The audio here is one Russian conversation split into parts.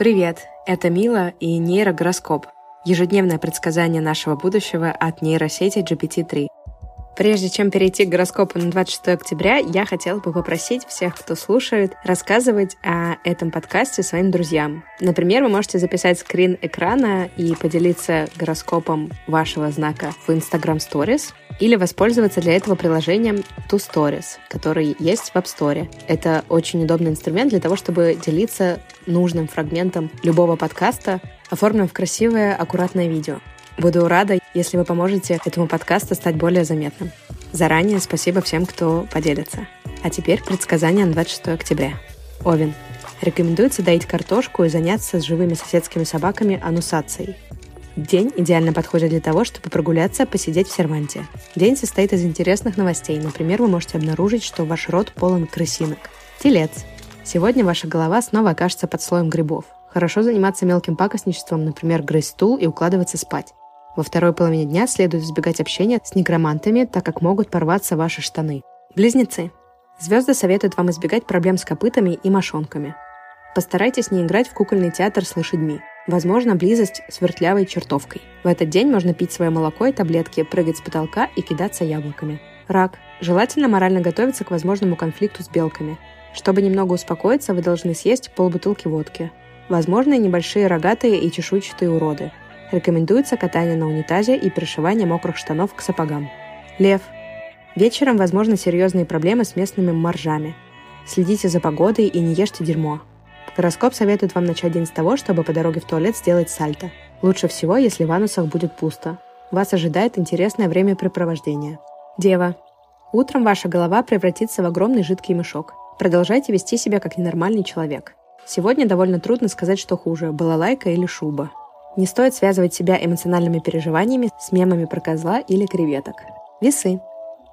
Привет, это Мила и нейрогороскоп. Ежедневное предсказание нашего будущего от нейросети GPT-3. Прежде чем перейти к гороскопу на 26 октября, я хотела бы попросить всех, кто слушает, рассказывать о этом подкасте своим друзьям. Например, вы можете записать скрин экрана и поделиться гороскопом вашего знака в Instagram Stories или воспользоваться для этого приложением To Stories, который есть в App Store. Это очень удобный инструмент для того, чтобы делиться нужным фрагментом любого подкаста, оформленным в красивое, аккуратное видео. Буду рада, если вы поможете этому подкасту стать более заметным. Заранее спасибо всем, кто поделится. А теперь предсказание на 26 октября. Овен. Рекомендуется доить картошку и заняться с живыми соседскими собаками анусацией. День идеально подходит для того, чтобы прогуляться, посидеть в серванте. День состоит из интересных новостей. Например, вы можете обнаружить, что ваш рот полон крысинок. Телец. Сегодня ваша голова снова окажется под слоем грибов. Хорошо заниматься мелким пакостничеством, например, грызть стул и укладываться спать. Во второй половине дня следует избегать общения с негромантами, так как могут порваться ваши штаны. Близнецы. Звезды советуют вам избегать проблем с копытами и мошонками. Постарайтесь не играть в кукольный театр с лошадьми. Возможно, близость с вертлявой чертовкой. В этот день можно пить свое молоко и таблетки, прыгать с потолка и кидаться яблоками. Рак. Желательно морально готовиться к возможному конфликту с белками. Чтобы немного успокоиться, вы должны съесть полбутылки водки. Возможно, небольшие рогатые и чешуйчатые уроды. Рекомендуется катание на унитазе и пришивание мокрых штанов к сапогам. Лев. Вечером возможны серьезные проблемы с местными моржами. Следите за погодой и не ешьте дерьмо. Гороскоп советует вам начать день с того, чтобы по дороге в туалет сделать сальто. Лучше всего, если в анусах будет пусто. Вас ожидает интересное времяпрепровождение. Дева. Утром ваша голова превратится в огромный жидкий мешок. Продолжайте вести себя как ненормальный человек. Сегодня довольно трудно сказать, что хуже – балалайка или шуба. Не стоит связывать себя эмоциональными переживаниями с мемами про козла или креветок. Весы.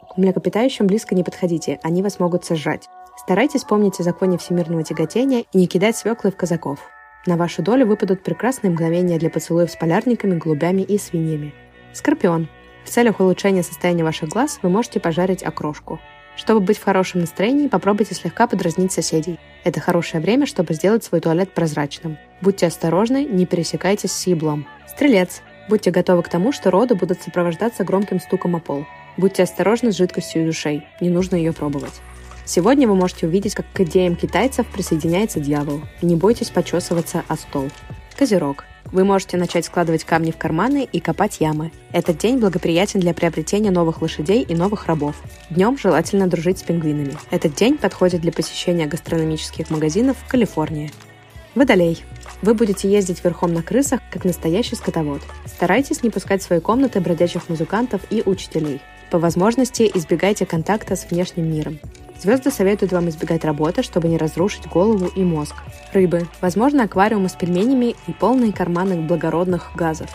К млекопитающим близко не подходите, они вас могут сожрать. Старайтесь помнить о законе всемирного тяготения и не кидать свеклы в казаков. На вашу долю выпадут прекрасные мгновения для поцелуев с полярниками, голубями и свиньями. Скорпион. В целях улучшения состояния ваших глаз вы можете пожарить окрошку. Чтобы быть в хорошем настроении, попробуйте слегка подразнить соседей. Это хорошее время, чтобы сделать свой туалет прозрачным. Будьте осторожны, не пересекайтесь с еблом. Стрелец. Будьте готовы к тому, что роды будут сопровождаться громким стуком о пол. Будьте осторожны с жидкостью из ушей, не нужно ее пробовать. Сегодня вы можете увидеть, как к идеям китайцев присоединяется дьявол. Не бойтесь почесываться о стол. Козерог. Вы можете начать складывать камни в карманы и копать ямы. Этот день благоприятен для приобретения новых лошадей и новых рабов. Днем желательно дружить с пингвинами. Этот день подходит для посещения гастрономических магазинов в Калифорнии. Водолей. Вы будете ездить верхом на крысах, как настоящий скотовод. Старайтесь не пускать в свои комнаты бродячих музыкантов и учителей. По возможности избегайте контакта с внешним миром. Звезды советуют вам избегать работы, чтобы не разрушить голову и мозг. Рыбы. Возможно, аквариумы с пельменями и полные карманы благородных газов.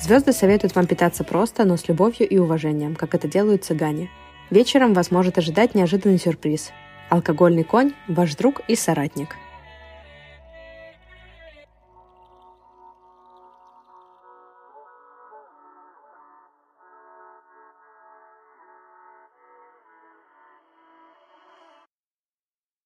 Звезды советуют вам питаться просто, но с любовью и уважением, как это делают цыгане. Вечером вас может ожидать неожиданный сюрприз. Алкогольный конь – ваш друг и соратник –